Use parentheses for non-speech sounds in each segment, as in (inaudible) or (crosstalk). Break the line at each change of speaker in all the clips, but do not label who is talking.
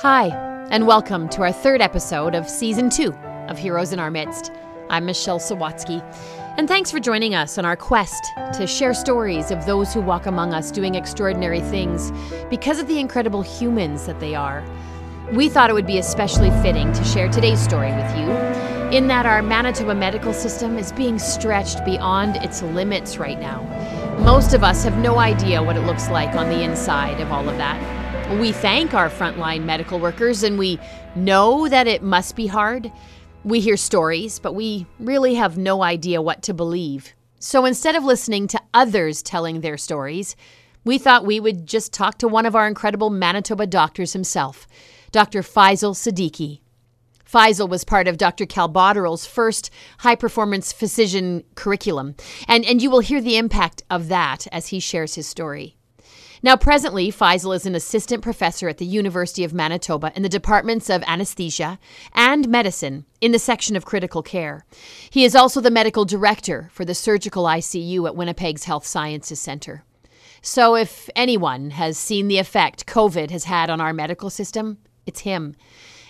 Hi, and welcome to our third episode of season two of Heroes in Our Midst. I'm Michelle Sawatsky, and thanks for joining us on our quest to share stories of those who walk among us doing extraordinary things because of the incredible humans that they are. We thought it would be especially fitting to share today's story with you, in that our Manitoba medical system is being stretched beyond its limits right now. Most of us have no idea what it looks like on the inside of all of that. We thank our frontline medical workers and we know that it must be hard. We hear stories, but we really have no idea what to believe. So instead of listening to others telling their stories, we thought we would just talk to one of our incredible Manitoba doctors himself, Dr. Faisal Siddiqui. Faisal was part of Dr. Cal Botterill's first high performance physician curriculum, and, and you will hear the impact of that as he shares his story. Now, presently, Faisal is an assistant professor at the University of Manitoba in the departments of anesthesia and medicine in the section of critical care. He is also the medical director for the surgical ICU at Winnipeg's Health Sciences Centre. So, if anyone has seen the effect COVID has had on our medical system, it's him.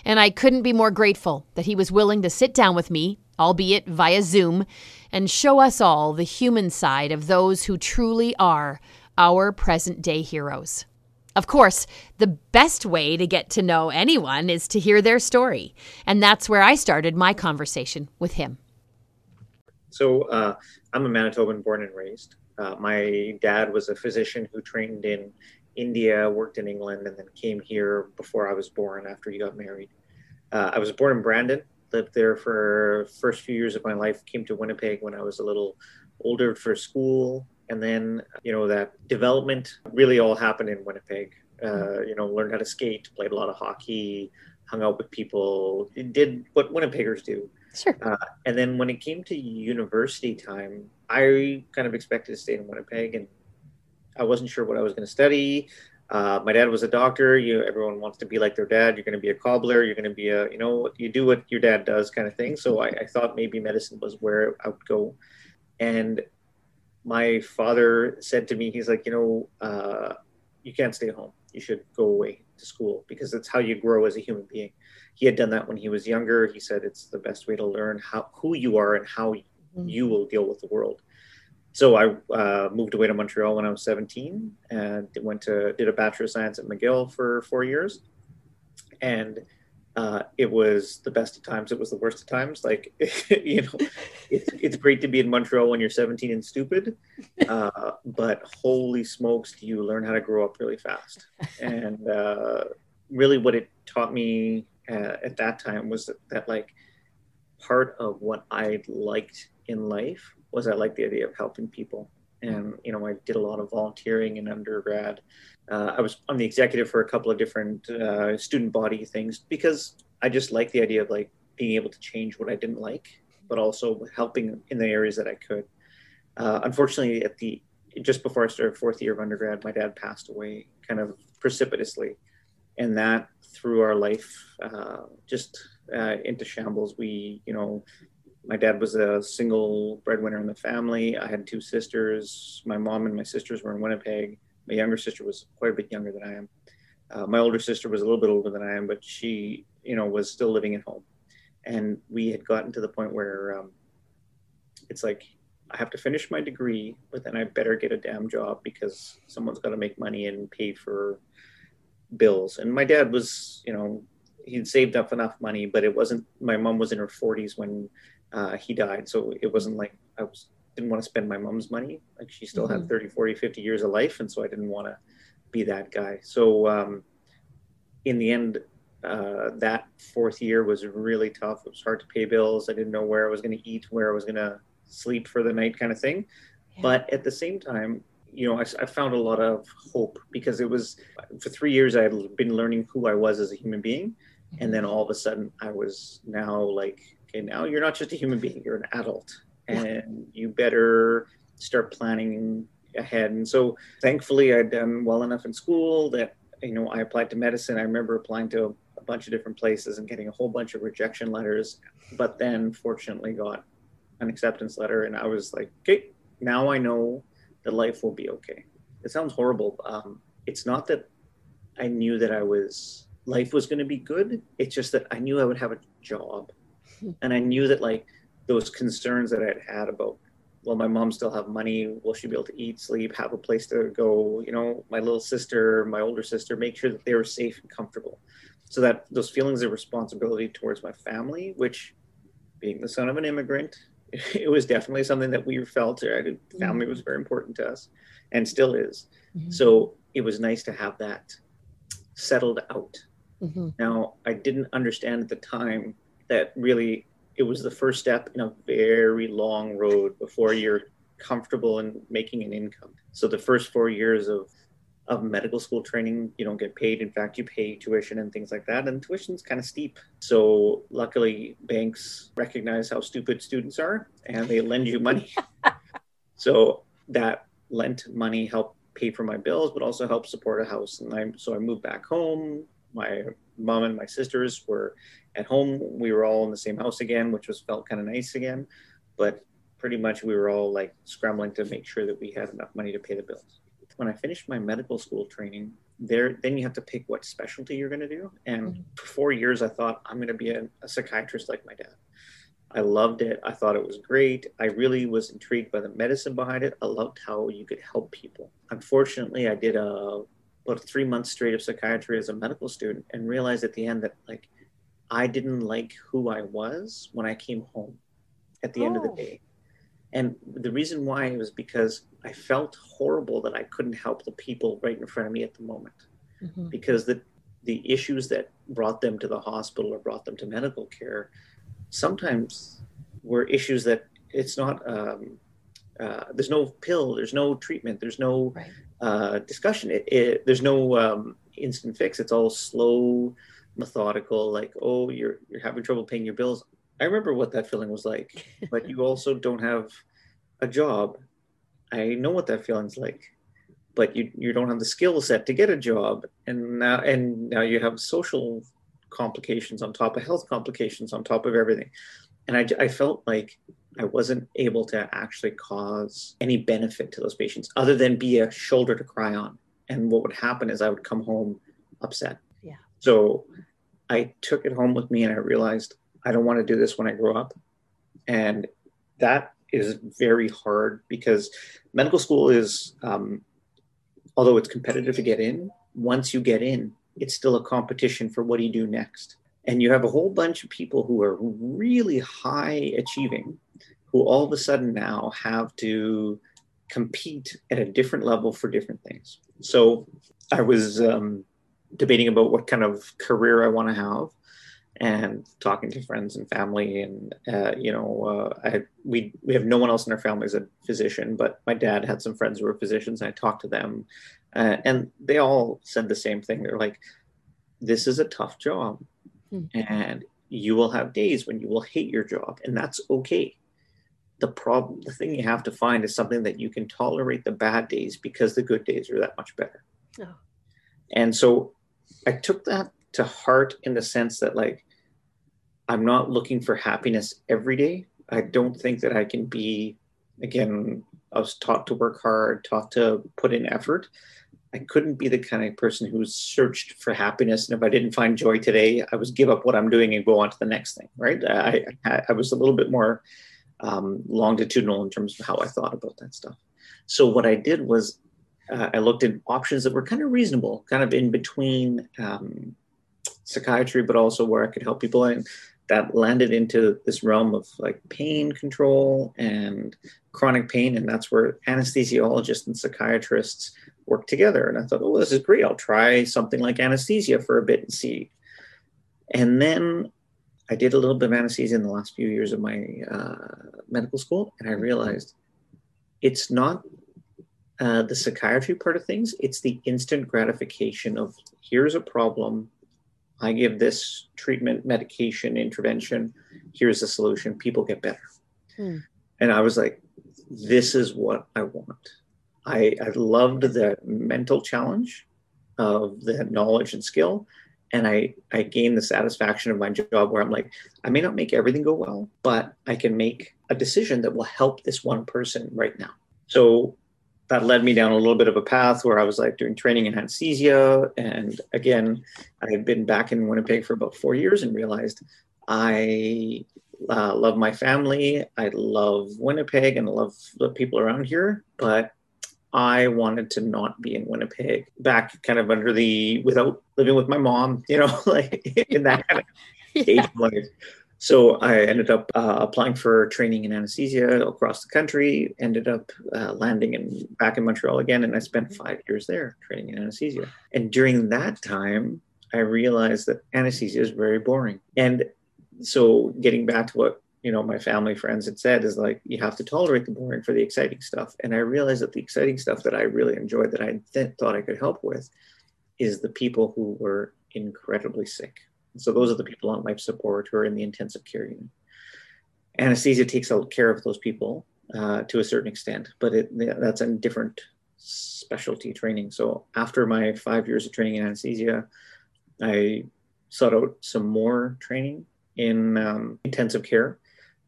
And I couldn't be more grateful that he was willing to sit down with me, albeit via Zoom, and show us all the human side of those who truly are our present day heroes. Of course, the best way to get to know anyone is to hear their story. And that's where I started my conversation with him.
So, uh, I'm a Manitoban born and raised. Uh, my dad was a physician who trained in India, worked in England, and then came here before I was born after he got married. Uh, I was born in Brandon, lived there for first few years of my life, came to Winnipeg when I was a little older for school, and then you know that development really all happened in Winnipeg. Uh, you know, learned how to skate, played a lot of hockey, hung out with people, did what Winnipeggers do.
Sure.
Uh, and then when it came to university time, I kind of expected to stay in Winnipeg, and I wasn't sure what I was going to study. Uh, my dad was a doctor. You, everyone wants to be like their dad. You're going to be a cobbler. You're going to be a, you know, you do what your dad does, kind of thing. So I, I thought maybe medicine was where I would go, and my father said to me, he's like, you know, uh, you can't stay home. You should go away to school because it's how you grow as a human being. He had done that when he was younger. He said it's the best way to learn how who you are and how mm-hmm. you will deal with the world. So I uh, moved away to Montreal when I was 17 and went to did a bachelor of science at McGill for four years, and uh, it was the best of times. It was the worst of times. Like, (laughs) you know, it's, it's great to be in Montreal when you're 17 and stupid, (laughs) uh, but holy smokes, do you learn how to grow up really fast? And uh, really, what it taught me uh, at that time was that, that, like, part of what I liked in life was I liked the idea of helping people. And, you know, I did a lot of volunteering in undergrad uh, I was on the executive for a couple of different uh, student body things because I just like the idea of like being able to change what I didn't like, but also helping in the areas that I could. Uh, unfortunately, at the just before I started fourth year of undergrad, my dad passed away kind of precipitously, and that threw our life uh, just uh, into shambles. We, you know, my dad was a single breadwinner in the family. I had two sisters. My mom and my sisters were in Winnipeg my younger sister was quite a bit younger than I am. Uh, my older sister was a little bit older than I am, but she, you know, was still living at home. And we had gotten to the point where um, it's like, I have to finish my degree, but then I better get a damn job because someone's got to make money and pay for bills. And my dad was, you know, he'd saved up enough money, but it wasn't, my mom was in her 40s when uh, he died. So it wasn't like I was didn't want to spend my mom's money. Like she still mm-hmm. had 30, 40, 50 years of life. And so I didn't want to be that guy. So um, in the end, uh, that fourth year was really tough. It was hard to pay bills. I didn't know where I was going to eat, where I was going to sleep for the night kind of thing. Yeah. But at the same time, you know, I, I, found a lot of hope because it was for three years I had been learning who I was as a human being. Mm-hmm. And then all of a sudden I was now like, okay, now you're not just a human being, you're an adult and you better start planning ahead. And so thankfully I'd done well enough in school that, you know, I applied to medicine. I remember applying to a bunch of different places and getting a whole bunch of rejection letters, but then fortunately got an acceptance letter. And I was like, okay, now I know that life will be okay. It sounds horrible. Um, it's not that I knew that I was life was going to be good. It's just that I knew I would have a job. And I knew that like those concerns that I'd had about, will my mom still have money? Will she be able to eat, sleep, have a place to go? You know, my little sister, my older sister, make sure that they were safe and comfortable. So that those feelings of responsibility towards my family, which being the son of an immigrant, (laughs) it was definitely something that we felt. Right? Family was very important to us and still is. Mm-hmm. So it was nice to have that settled out. Mm-hmm. Now, I didn't understand at the time that really it was the first step in a very long road before you're comfortable in making an income. So the first four years of of medical school training, you don't get paid. In fact, you pay tuition and things like that, and tuition's kind of steep. So luckily, banks recognize how stupid students are, and they lend you money. (laughs) so that lent money helped pay for my bills, but also helped support a house. And I so I moved back home. My mom and my sisters were at home. We were all in the same house again, which was felt kind of nice again. But pretty much we were all like scrambling to make sure that we had enough money to pay the bills. When I finished my medical school training, there then you have to pick what specialty you're going to do. And mm-hmm. for four years, I thought I'm going to be a, a psychiatrist like my dad. I loved it. I thought it was great. I really was intrigued by the medicine behind it. I loved how you could help people. Unfortunately, I did a about three months straight of psychiatry as a medical student and realized at the end that like I didn't like who I was when I came home at the oh. end of the oh. day. And the reason why was because I felt horrible that I couldn't help the people right in front of me at the moment. Mm-hmm. Because the the issues that brought them to the hospital or brought them to medical care sometimes were issues that it's not um, uh, there's no pill there's no treatment there's no right. Uh, discussion. It, it, there's no um, instant fix. It's all slow methodical like oh you're you're having trouble paying your bills. I remember what that feeling was like. (laughs) But you also don't have a job. I know what that feeling's like. But you you don't have the skill set to get a job. And now and now you have social complications on top of health complications on top of everything. And I, I felt like I wasn't able to actually cause any benefit to those patients other than be a shoulder to cry on. And what would happen is I would come home upset.
Yeah.
So I took it home with me and I realized I don't want to do this when I grow up. And that is very hard because medical school is, um, although it's competitive to get in, once you get in, it's still a competition for what do you do next. And you have a whole bunch of people who are really high achieving, who all of a sudden now have to compete at a different level for different things. So I was um, debating about what kind of career I want to have and talking to friends and family and uh, you know uh, I we we have no one else in our family as a physician but my dad had some friends who were physicians and I talked to them uh, and they all said the same thing. They're like, this is a tough job. Mm-hmm. And you will have days when you will hate your job, and that's okay. The problem, the thing you have to find is something that you can tolerate the bad days because the good days are that much better. Oh. And so I took that to heart in the sense that, like, I'm not looking for happiness every day. I don't think that I can be, again, I was taught to work hard, taught to put in effort. I couldn't be the kind of person who searched for happiness. And if I didn't find joy today, I was give up what I'm doing and go on to the next thing. Right. I, I, was a little bit more um, longitudinal in terms of how I thought about that stuff. So what I did was uh, I looked at options that were kind of reasonable, kind of in between um, psychiatry, but also where I could help people. And that landed into this realm of like pain control and chronic pain. And that's where anesthesiologists and psychiatrists work together. And I thought, oh, this is great. I'll try something like anesthesia for a bit and see. And then I did a little bit of anesthesia in the last few years of my uh, medical school, and I realized it's not uh, the psychiatry part of things, it's the instant gratification of here's a problem. I give this treatment, medication, intervention. Here's the solution. People get better. Hmm. And I was like, this is what I want. I, I loved the mental challenge of the knowledge and skill. And I, I gained the satisfaction of my job where I'm like, I may not make everything go well, but I can make a decision that will help this one person right now. So that led me down a little bit of a path where I was like doing training in anesthesia. And again, I had been back in Winnipeg for about four years and realized I uh, love my family. I love Winnipeg and I love the people around here, but I wanted to not be in Winnipeg back kind of under the without living with my mom, you know, (laughs) like in that kind of (laughs) yeah. age of life. So I ended up uh, applying for training in anesthesia across the country. Ended up uh, landing in back in Montreal again, and I spent mm-hmm. five years there training in anesthesia. And during that time, I realized that anesthesia is very boring. And so, getting back to what you know my family friends had said is like you have to tolerate the boring for the exciting stuff. And I realized that the exciting stuff that I really enjoyed, that I th- thought I could help with, is the people who were incredibly sick so those are the people on life support who are in the intensive care unit. Anesthesia takes care of those people uh, to a certain extent, but it, that's a different specialty training. So after my five years of training in anesthesia, I sought out some more training in um, intensive care.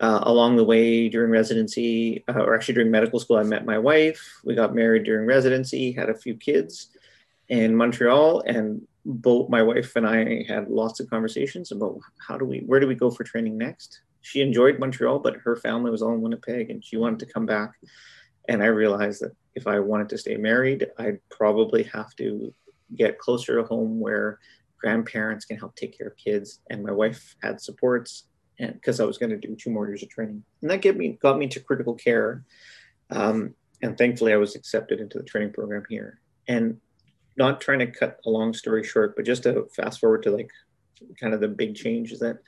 Uh, along the way during residency, uh, or actually during medical school, I met my wife. We got married during residency, had a few kids in Montreal, and both my wife and I had lots of conversations about how do we, where do we go for training next? She enjoyed Montreal, but her family was all in Winnipeg and she wanted to come back. And I realized that if I wanted to stay married, I'd probably have to get closer to home where grandparents can help take care of kids. And my wife had supports and because I was going to do two more years of training. And that get me, got me to critical care. Um, and thankfully I was accepted into the training program here. And not trying to cut a long story short, but just to fast forward to like kind of the big change is that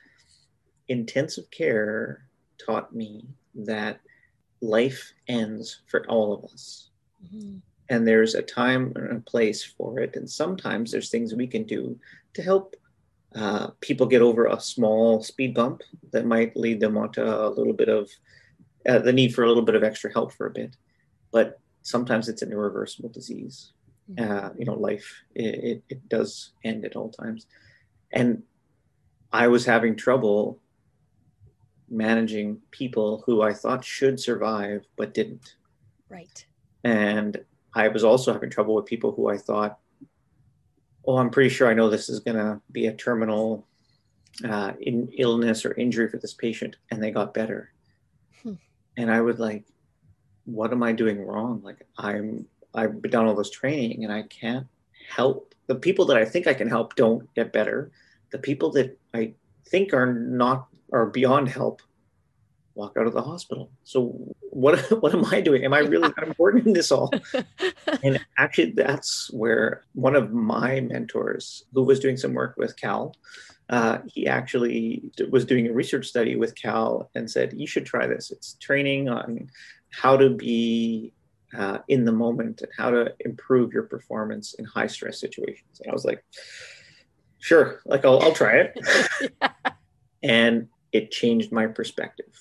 intensive care taught me that life ends for all of us. Mm-hmm. And there's a time and a place for it. And sometimes there's things we can do to help uh, people get over a small speed bump that might lead them onto a little bit of uh, the need for a little bit of extra help for a bit. But sometimes it's an irreversible disease uh, you know, life it, it, it does end at all times, and I was having trouble managing people who I thought should survive but didn't.
Right.
And I was also having trouble with people who I thought, oh, I'm pretty sure I know this is going to be a terminal uh, in illness or injury for this patient, and they got better. Hmm. And I would like, what am I doing wrong? Like I'm I've done all this training and I can't help. The people that I think I can help don't get better. The people that I think are not are beyond help walk out of the hospital. So what (laughs) what am I doing? Am I really that important in this all? (laughs) and actually, that's where one of my mentors, who was doing some work with Cal, uh, he actually was doing a research study with Cal and said, "You should try this. It's training on how to be uh, in the moment and how to improve your performance in high stress situations. And I was like, sure, like I'll, I'll try it. yeah. (laughs) And it changed my perspective.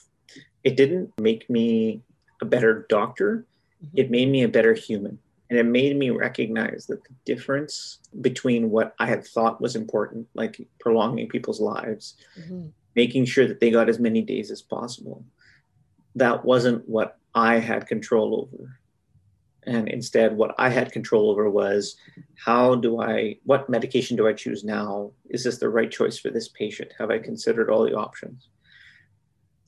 It didn't make me a better doctor, mm-hmm. it made me a better human. And it made me recognize that the difference between what I had thought was important, like prolonging people's lives, mm-hmm. making sure that they got as many days as possible, that wasn't what I had control over and instead what i had control over was how do i what medication do i choose now? Is this the right choice for this patient? Have i considered all the options?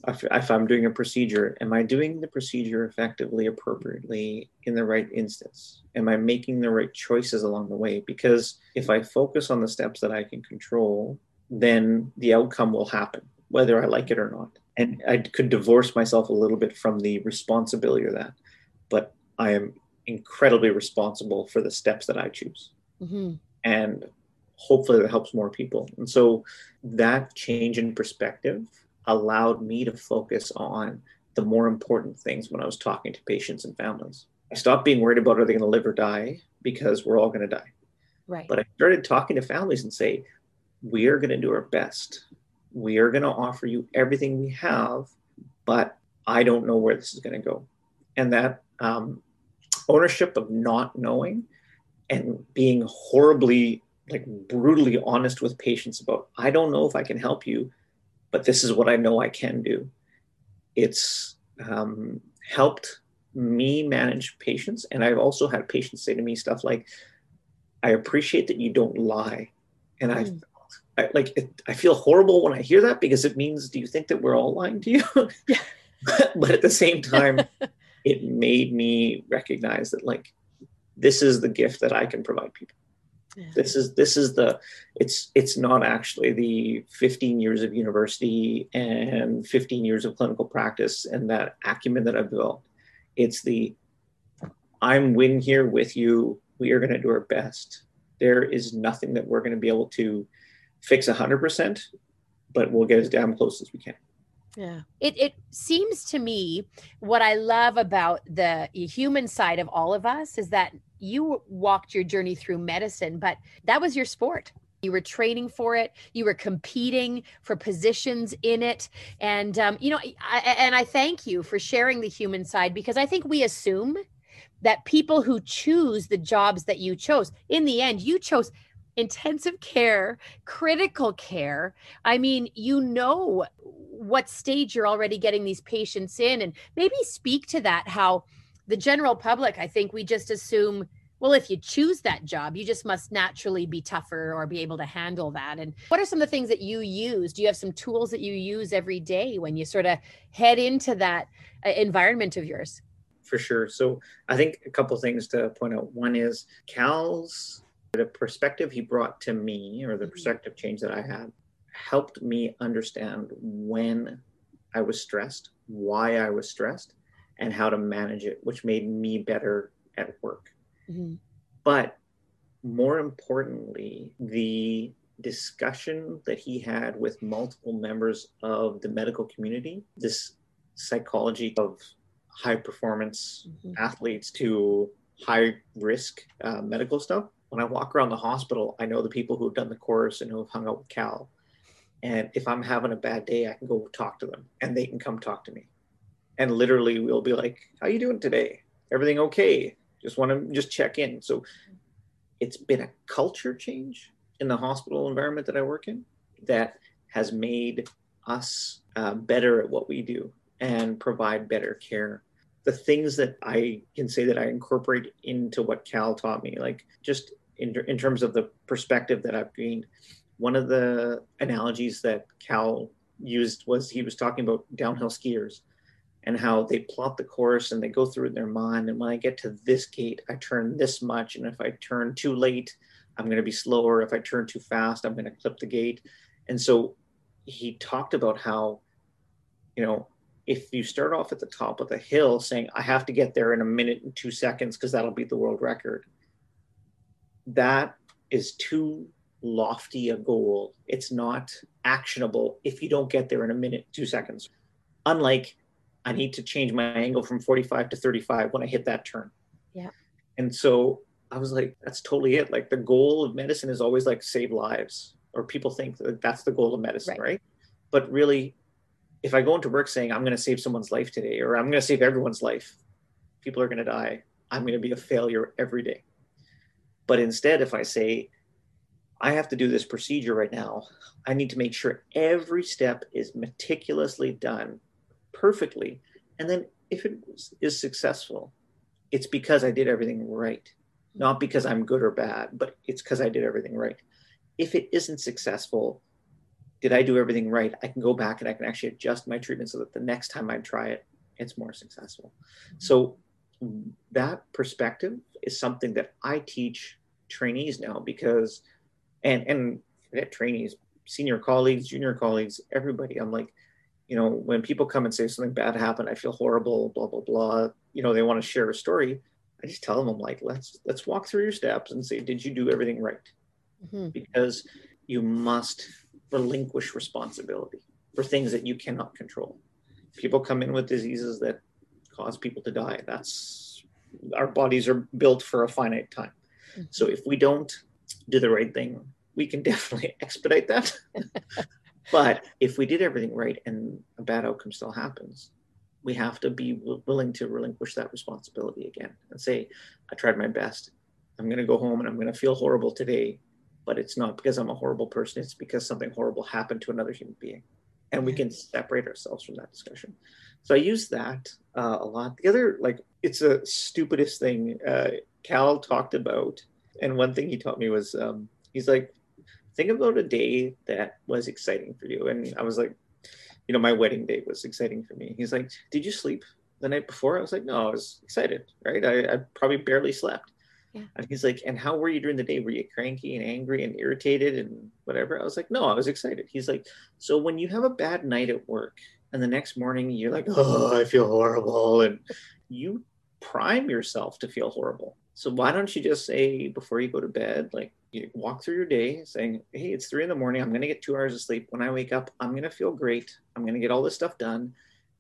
If, if i'm doing a procedure am i doing the procedure effectively appropriately in the right instance? Am i making the right choices along the way? Because if i focus on the steps that i can control then the outcome will happen whether i like it or not. And i could divorce myself a little bit from the responsibility of that but I am incredibly responsible for the steps that I choose. Mm-hmm. And hopefully that helps more people. And so that change in perspective allowed me to focus on the more important things when I was talking to patients and families. I stopped being worried about are they going to live or die because we're all going to die.
Right.
But I started talking to families and say, we are going to do our best. We are going to offer you everything we have, but I don't know where this is going to go. And that um, ownership of not knowing and being horribly like brutally honest with patients about i don't know if i can help you but this is what i know i can do it's um, helped me manage patients. And I've also had patients say to me stuff like, I appreciate that you don't lie. And mm. I, I like, it, I feel horrible when I hear that because it means, do you think that we're all lying to you? Yeah. (laughs) but at the same time, (laughs) it made me recognize that like, this is the gift that I can provide people. Yeah. This is this is the it's it's not actually the 15 years of university and 15 years of clinical practice and that acumen that I've developed. It's the I'm win here with you. We are going to do our best. There is nothing that we're going to be able to fix 100%, but we'll get as damn close as we can.
Yeah. It it seems to me what I love about the human side of all of us is that you walked your journey through medicine, but that was your sport. You were training for it. You were competing for positions in it, and um, you know, I, and I thank you for sharing the human side because I think we assume that people who choose the jobs that you chose, in the end, you chose intensive care, critical care. I mean, you know what stage you're already getting these patients in and maybe speak to that how the general public i think we just assume well if you choose that job you just must naturally be tougher or be able to handle that. And what are some of the things that you use? Do you have some tools that you use every day when you sort of head into that uh, environment of yours?
For sure. So i think a couple things to point out. One is cal's the perspective he brought to me or the mm-hmm. perspective change that i had helped me understand when I was stressed, why I was stressed, and how to manage it, which made me better at work. Mm-hmm. But more importantly, the discussion that he had with multiple members of the medical community, this psychology of high performance mm-hmm. athletes to high risk uh, medical stuff. When I walk around the hospital, I know the people who've done the course and who have hung out with Cal. And if I'm having a bad day, I can go talk to them and they can come talk to me. And literally we'll be like, how you doing today? Everything okay? Just want to just check in. So it's been a culture change in the hospital environment that I work in that has made us uh, better at what we do and provide better care. The things that I can say that I incorporate into what Cal taught me, like just in, in terms of the perspective that I've gained, one of the analogies that Cal used was he was talking about downhill skiers and how they plot the course and they go through in their mind. And when I get to this gate, I turn this much. And if I turn too late, I'm going to be slower. If I turn too fast, I'm going to clip the gate. And so he talked about how, you know, if you start off at the top of the hill saying, I have to get there in a minute and two seconds because that'll beat the world record, that is too lofty a goal. It's not actionable if you don't get there in a minute, two seconds. Unlike, I need to change my angle from 45 to 35 when I hit that turn.
Yeah.
And so I was like, that's totally it. Like the goal of medicine is always like save lives, or people think that that's the goal of medicine, right? right? But really, if I go into work saying I'm going to save someone's life today, or I'm going to save everyone's life, people are going to die. I'm going to be a failure every day. But instead, if I say, I have to do this procedure right now. I need to make sure every step is meticulously done perfectly. And then if it is successful, it's because I did everything right, not because I'm good or bad, but it's because I did everything right. If it isn't successful, did I do everything right? I can go back and I can actually adjust my treatment so that the next time I try it, it's more successful. Mm-hmm. So that perspective is something that I teach trainees now because and and trainees, senior colleagues, junior colleagues, everybody. I'm like, you know, when people come and say something bad happened, I feel horrible, blah blah blah. You know, they want to share a story. I just tell them, I'm like, let's let's walk through your steps and say, did you do everything right? Mm-hmm. Because you must relinquish responsibility for things that you cannot control. People come in with diseases that cause people to die. That's our bodies are built for a finite time. Mm-hmm. So if we don't do the right thing, we can (laughs) definitely expedite that. (laughs) but if we did everything right and a bad outcome still happens, we have to be willing to relinquish that responsibility again and say, I tried my best. I'm going to go home and I'm going to feel horrible today, but it's not because I'm a horrible person. It's because something horrible happened to another human being. and we can separate ourselves from that discussion. So I use that uh, a lot. The other, like, it's a stupidest thing uh, Cal talked about, and one thing he taught me was um, he's like, think about a day that was exciting for you. And I was like, you know, my wedding day was exciting for me. He's like, did you sleep the night before? I was like, no, I was excited, right? I, I probably barely slept. Yeah. And he's like, and how were you during the day? Were you cranky and angry and irritated and whatever? I was like, no, I was excited. He's like, so when you have a bad night at work and the next morning you're like, oh, I feel horrible, and you prime yourself to feel horrible. So why don't you just say before you go to bed, like you walk through your day saying, Hey, it's three in the morning. I'm going to get two hours of sleep. When I wake up, I'm going to feel great. I'm going to get all this stuff done.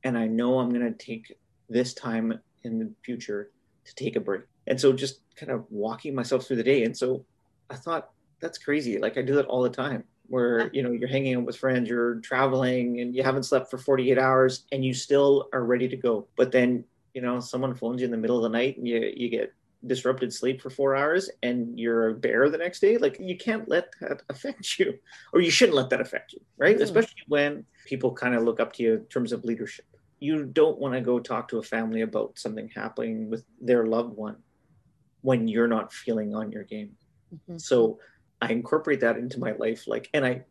And I know I'm going to take this time in the future to take a break. And so just kind of walking myself through the day. And so I thought, that's crazy. Like I do that all the time where, you know, you're hanging out with friends, you're traveling and you haven't slept for 48 hours and you still are ready to go. But then, you know, someone phones you in the middle of the night and you, you get disrupted sleep for four hours and you're a bear the next day like you can't let that (laughs) affect you or you shouldn't let that affect you right mm-hmm. especially when people kind of look up to you in terms of leadership you don't want to go talk to a family about something happening with their loved one when you're not feeling on your game mm-hmm. so i incorporate that into my life like and i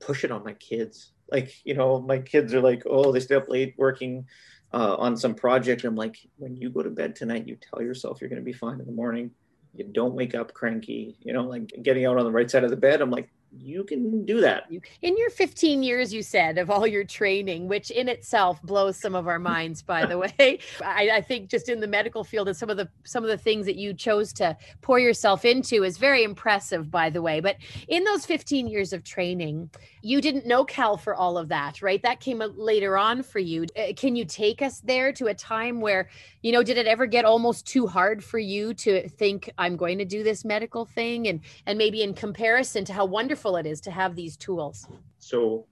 push it on my kids like you know my kids are like oh they stay up late working uh, on some project. I'm like, when you go to bed tonight, you tell yourself you're going to be fine in the morning. You don't wake up cranky, you know, like getting out on the right side of the bed. I'm like, you can do that.
In your 15 years, you said, of all your training, which in itself blows some of our minds, by the (laughs) way. I, I, think just in the medical field and some of the some of the things that you chose to pour yourself into is very impressive, by the way. But in those 15 years of training, you didn't know Cal for all of that, right? That came later on for you. Uh, can you take us there to a time where, you know, did it ever get almost too hard for you to think I'm going to do this medical thing and and maybe in comparison to how wonderful wonderful it is to have these tools.
So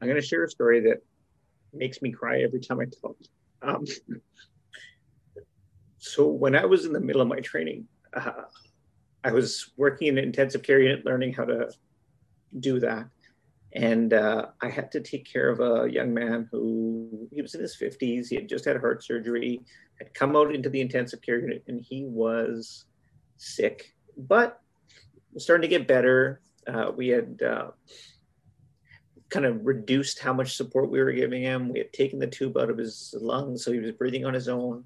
I'm going to share a story that makes me cry every time I tell it. Um, (laughs) so when I was in the middle of my training, uh, I was working in intensive care unit, learning how to do that. And uh, I had to take care of a young man who he was in his 50s. He had just had heart surgery, had come out into the intensive care unit, and he was sick, but was starting to get better uh, we had uh, kind of reduced how much support we were giving him. We had taken the tube out of his lungs, so he was breathing on his own.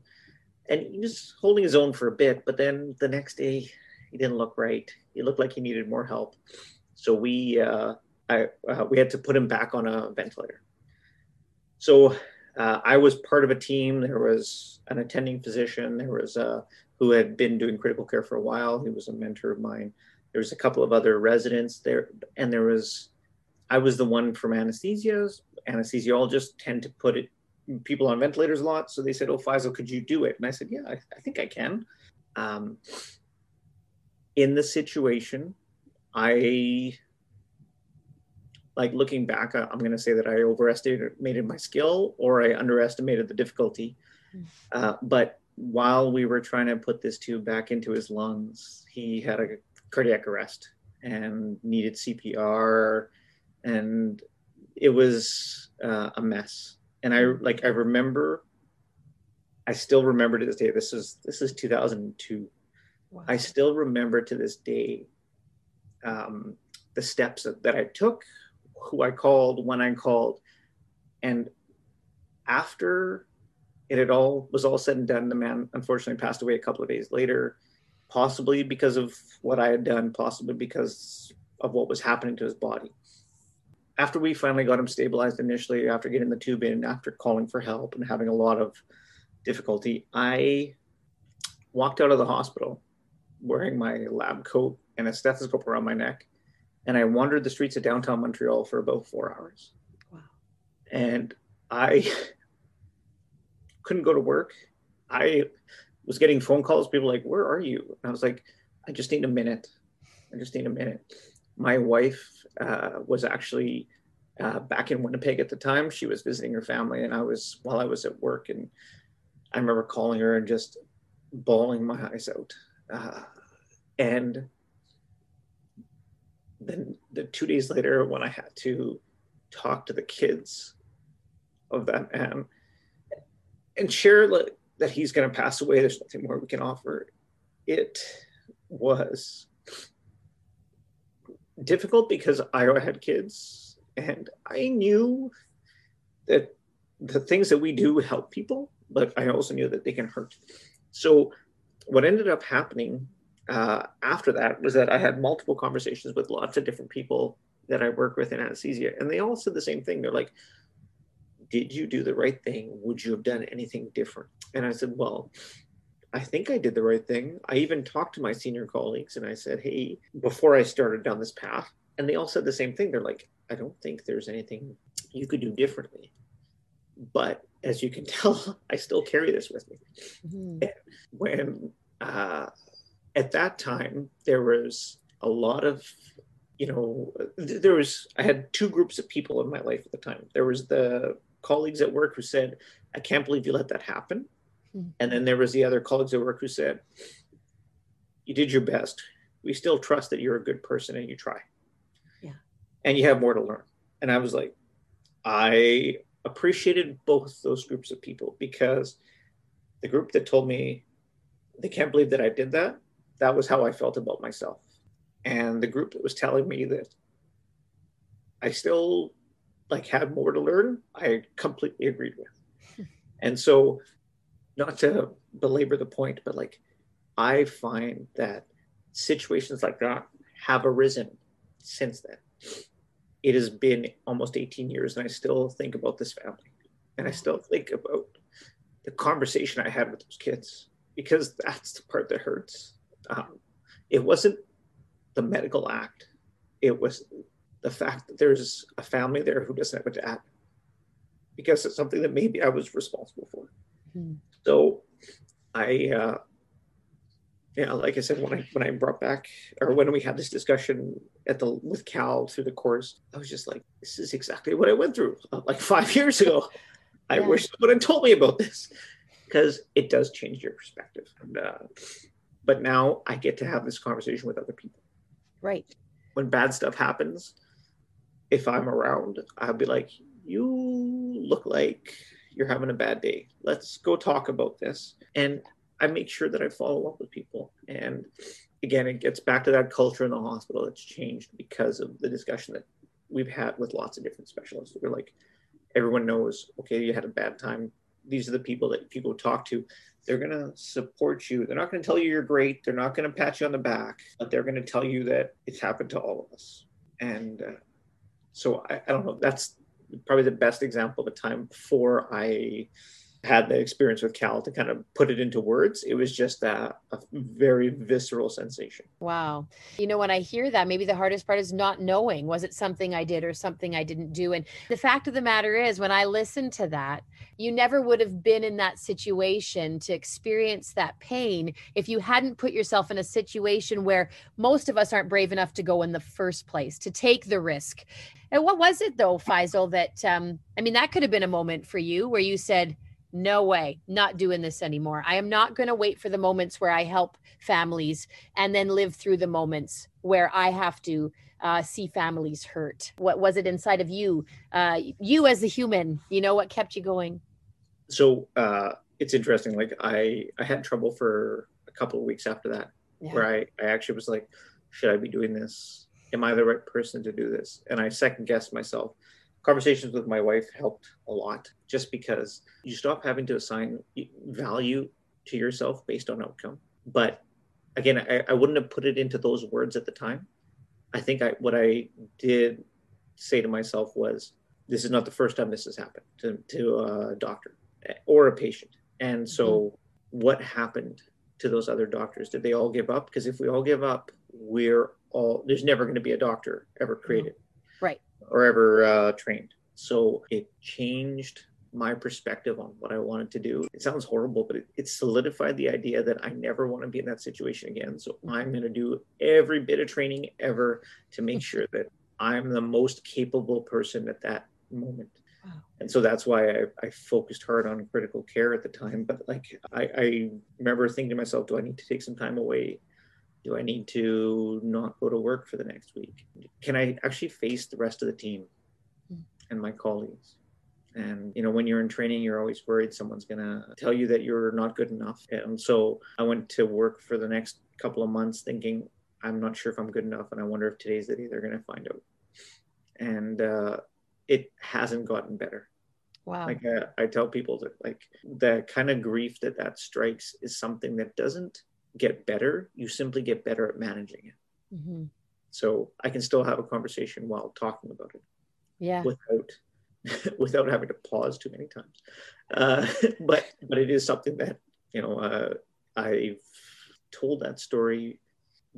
And he was holding his own for a bit, but then the next day he didn't look right. He looked like he needed more help. So we, uh, I, uh, we had to put him back on a ventilator. So uh, I was part of a team. There was an attending physician. There was a who had been doing critical care for a while. He was a mentor of mine there was a couple of other residents there and there was i was the one from anesthesia anesthesiologists tend to put it people on ventilators a lot so they said oh faisal could you do it? And i said yeah i, I think i can. Um, in the situation i like looking back i'm going to say that i overestimated my skill or i underestimated the difficulty. Hmm. uh, but while we were trying to put this tube back into his lungs he had a cardiac arrest and needed CPR, and it was uh, a mess. And I like I remember, I still remember to this day. This is this is 2002. Wow. I still remember to this day um, the steps that, that I took, who I called, when I called, and after it had all was all said and done, the man unfortunately passed away a couple of days later possibly because of what I had done, possibly because of what was happening to his body. After we finally got him stabilized initially, after getting the tube in, after calling for help and having a lot of difficulty, I walked out of the hospital wearing my lab coat and a stethoscope around my neck. And I wandered the streets of downtown Montreal for about four hours. Wow. And I (laughs) couldn't go to work. I was getting phone calls. People like, "Where are you?" And I was like, "I just need a minute. I just need a minute." My wife uh, was actually uh, back in Winnipeg at the time. She was visiting her family, and I was while I was at work, and I remember calling her and just bawling my eyes out. Uh, and then the two days later, when I had to talk to the kids of that man and share that he's going to pass away. There's nothing more we can offer. It was difficult because I had kids and I knew that the things that we do help people, but I also knew that they can hurt. So, what ended up happening uh, after that was that I had multiple conversations with lots of different people that I work with in anesthesia, and they all said the same thing. They're like, Did you do the right thing? Would you have done anything different? And I said, Well, I think I did the right thing. I even talked to my senior colleagues and I said, Hey, before I started down this path, and they all said the same thing. They're like, I don't think there's anything you could do differently. But as you can (laughs) tell, I still carry this with me. Mm-hmm. When uh, at that time, there was a lot of, you know, there was, I had two groups of people in my life at the time. There was the colleagues at work who said, I can't believe you let that happen. Mm-hmm. And then there was the other colleagues at work who said, you did your best. We still trust that you're a good person and you try.
Yeah.
And you have more to learn. And I was like, I appreciated both those groups of people because the group that told me they can't believe that I did that, that was how I felt about myself. And the group that was telling me that I still like had more to learn, I completely agreed with. and so not to belabor the point, but like I find that situations like that have arisen since then it has been almost 18 years and I still think about this family. And I still think about the conversation I had with those kids because that's the part that hurts. Um, it wasn't the medical act, it was the fact that there's a family there who doesn't have a dad because it's something that maybe I was responsible for. Mm-hmm. So I uh, yeah, like I said, when I when I brought back or when we had this discussion at the with Cal through the course, I was just like, this is exactly what I went through uh, like five (laughs) years ago. I yeah. wish someone had told me about this because it does change your perspective. And, uh, but now I get to have this conversation with other people.
Right.
When bad stuff happens, if I'm around, I'll be like, you look like you're having a bad day. Let's go talk about this. And I make sure that I follow up with people. And again, it gets back to that culture in the hospital that's changed because of the discussion that we've had with lots of different specialists. We're like, everyone knows, okay, you had a bad time. These are the people that if you go talk to, they're going to support you. They're not going to tell you you're great. They're not going to pat you on the back, but they're going to tell you that it's happened to all of us. And uh, so I, I don't know. That's probably the best example of a time before I had the experience with Cal to kind of put it into words. It was just a, a, very visceral sensation.
Wow. You know, when I hear that, maybe the hardest part is not knowing was it something I did or something I didn't do? And the fact of the matter is, when I listened to that, you never would have been in that situation to experience that pain if you hadn't put yourself in a situation where most of us aren't brave enough to go in the first place, to take the risk. And what was it though, Faisal, that, um, I mean, that could have been a moment for you where you said, no way, not doing this anymore. I am not going to wait for the moments where I help families and then live through the moments where I have to uh, see families hurt. What was it inside of you? Uh, you as a human, you know, what kept you going?
So uh, it's interesting. Like I, I had trouble for a couple of weeks after that, yeah. where I, I actually was like, should I be doing this? Am I the right person to do this? And I second guessed myself conversations with my wife helped a lot just because you stop having to assign value to yourself based on outcome. But again, I, I wouldn't have put it into those words at the time. I think I, what I did say to myself was, this is not the first time this has happened to, to a doctor or a patient. And so, mm-hmm. what happened to those other doctors? Did they all give up? Because if we all give up, we're all, there's never going to be a doctor ever created.
Right
or ever uh, trained. So it changed my perspective on what I wanted to do. It sounds horrible, but it, it solidified the idea that I never want to be in that situation again. So I'm going to do every bit of training ever to make sure that I'm the most capable person at that moment. And so that's why I, I, focused hard on critical care at the time. But like I, I remember thinking to myself, do I need to take some time away do I need to not go to work for the next week? Can I actually face the rest of the team mm. and my colleagues? And, you know, when you're in training, you're always worried someone's going to tell you that you're not good enough. And so I went to work for the next couple of months thinking, I'm not sure if I'm good enough. And I wonder if today's the day they're going to find out. And uh, it hasn't gotten better.
Wow.
Like uh, I tell people that, like, the kind of grief that that strikes is something that doesn't get better. You simply get better at managing it. Mm-hmm. So I can still have a conversation while talking about it.
Yeah.
Without (laughs) without having to pause too many times. Uh, (laughs) but but it is something that you know uh, I've told that story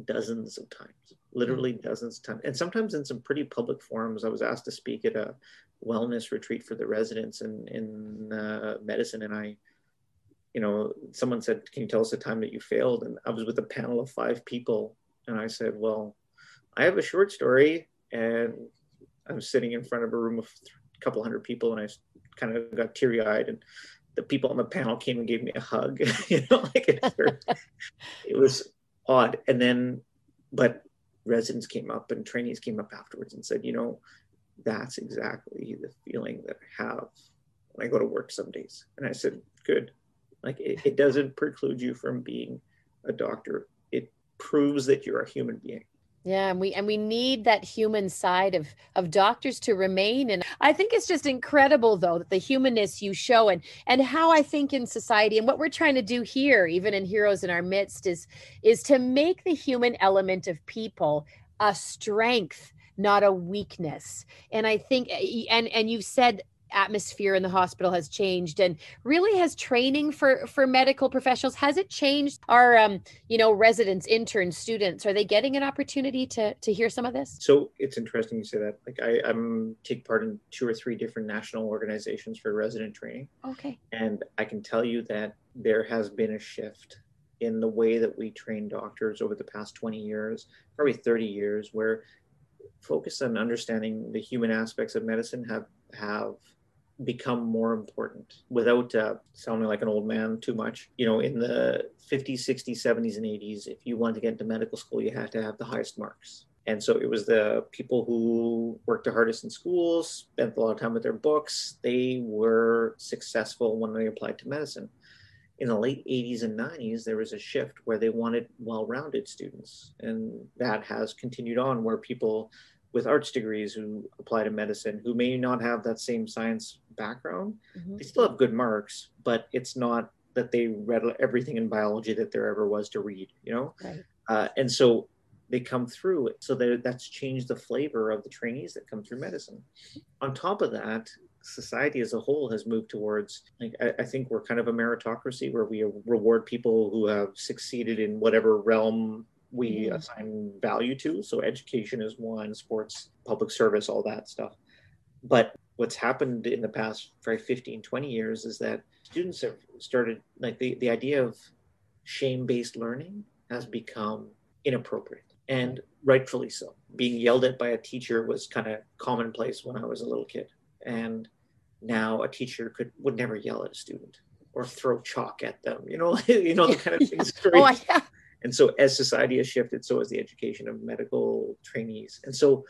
dozens of times, literally mm-hmm. dozens of times, and sometimes in some pretty public forums. I was asked to speak at a wellness retreat for the residents in in uh, medicine, and I. You know, someone said, "Can you tell us the time that you failed?" And I was with a panel of five people, and I said, "Well, I have a short story, and I'm sitting in front of a room of a couple hundred people, and I kind of got teary eyed, and the people on the panel came and gave me a hug. (laughs) you know, like it, it was odd. And then, but residents came up and trainees came up afterwards and said, you know, that's exactly the feeling that I have when I go to work some days. And I said, good. Like it, it doesn't preclude you from being a doctor. It proves that you're a human being.
Yeah, and we and we need that human side of of doctors to remain. And I think it's just incredible though that the humanness you show and and how I think in society and what we're trying to do here, even in Heroes in Our Midst, is is to make the human element of people a strength not a weakness and i think eh, and and you've said atmosphere in the hospital has changed and really has training for for medical professionals. Has it changed our um you know residents interns students? Are they getting an opportunity to to hear some of this?
So it's interesting you say that. Like i i'm take part in two or three different national organizations for resident training.
Okay.
And i can tell you that there has been a shift in the way that we train doctors over the past 20 years probably 30 years where focus on understanding the human aspects of medicine have have become more important without uh, sounding like an old man too much. You know, in the 50s, 60s, 70s, and 80s, if you wanted to get into medical school, you had to have the highest marks. And so it was the people who worked the hardest in schools, spent a lot of time with their books, they were successful when they applied to medicine. In the late 80s and 90s, there was a shift where they wanted well rounded students. And that has continued on where people with arts degrees who apply to medicine who may not have that same science background mm-hmm. they still have good marks but it's not that they read everything in biology that there ever was to read you know right. uh, and so they come through so that that's changed the flavor of the trainees that come through medicine on top of that society as a whole has moved towards like I, I, think we're kind of a meritocracy where we reward people who have succeeded in whatever realm we mm-hmm. assign value to. So education is one, sports, public service, all that stuff. But what's happened in the past probably 15, 20 years is that students have started like the, the idea of shame-based learning has become inappropriate and rightfully so. Being yelled at by a teacher was kind of commonplace when I was a little kid. And now a teacher could would never yell at a student or throw chalk at them, you know, (laughs) you know, the kind of things. (laughs)
oh, yeah.
And so, as society has shifted, so has the education of medical trainees. And so,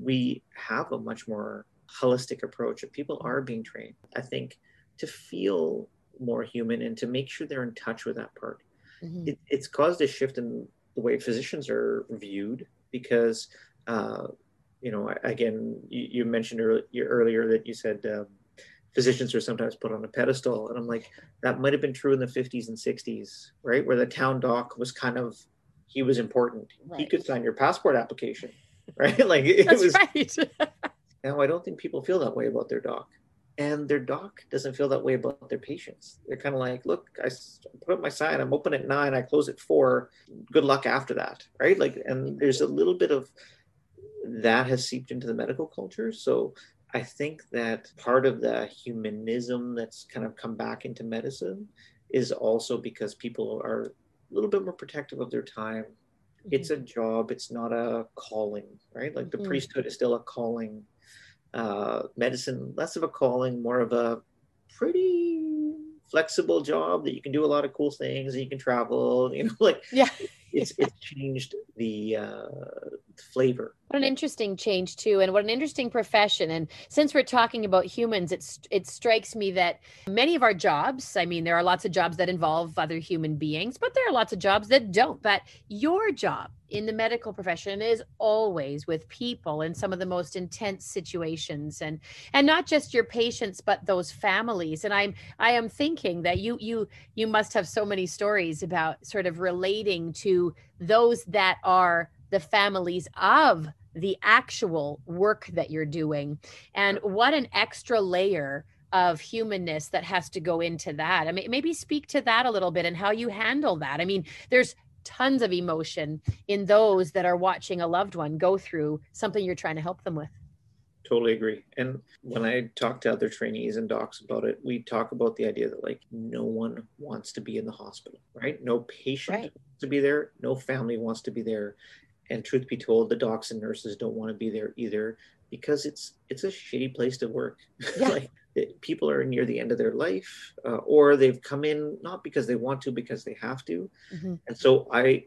we have a much more holistic approach. If people are being trained, I think to feel more human and to make sure they're in touch with that part. Mm-hmm. It, it's caused a shift in the way physicians are viewed because, uh, you know, again, you, you mentioned earlier that you said um, physicians are sometimes put on a pedestal. And I'm like, that might have been true in the 50s and 60s, right? Where the town doc was kind of, he was important. Right. He could sign your passport application, (laughs) right? like it
That's
was.
Right. (laughs)
now, I don't think people feel that way about their doc. And their doc doesn't feel that way about their patients. They're kind of like, look, I put up my sign. I'm open at nine. I close at four. Good luck after that, right? Like, and there's a little bit of that has seeped into the medical culture. So I think that part of the humanism that's kind of come back into medicine is also because people are a little bit more protective of their time. Mm-hmm. It's a job, it's not a calling, right? Like the mm-hmm. priesthood is still a calling. Uh, medicine, less of a calling, more of a pretty flexible job that you can do a lot of cool things and you can travel, (laughs) you know, like
yeah.
it's it's changed the uh, flavor.
What an interesting change too, and what an interesting profession. And since we're talking about humans, it's it strikes me that many of our jobs. I mean, there are lots of jobs that involve other human beings, but there are lots of jobs that don't. But your job in the medical profession is always with people in some of the most intense situations and and not just your patients but those families and i'm i am thinking that you you you must have so many stories about sort of relating to those that are the families of the actual work that you're doing and what an extra layer of humanness that has to go into that. I mean, maybe speak to that a little bit and how you handle that. I mean, there's tons of emotion in those that are watching a loved one go through something you're trying to help them with.
Totally agree. And when I talk to other trainees and docs about it, we talk about the idea that like no one wants to be in the hospital, right? No patient right. wants to be there, no family wants to be there. And truth be told, the docs and nurses don't want to be there either because it's it's a shitty place to work. (laughs) Yeah. like people are near the end of their life, uh, or they've come in not because they want to, because they have to. Mm-hmm. And so I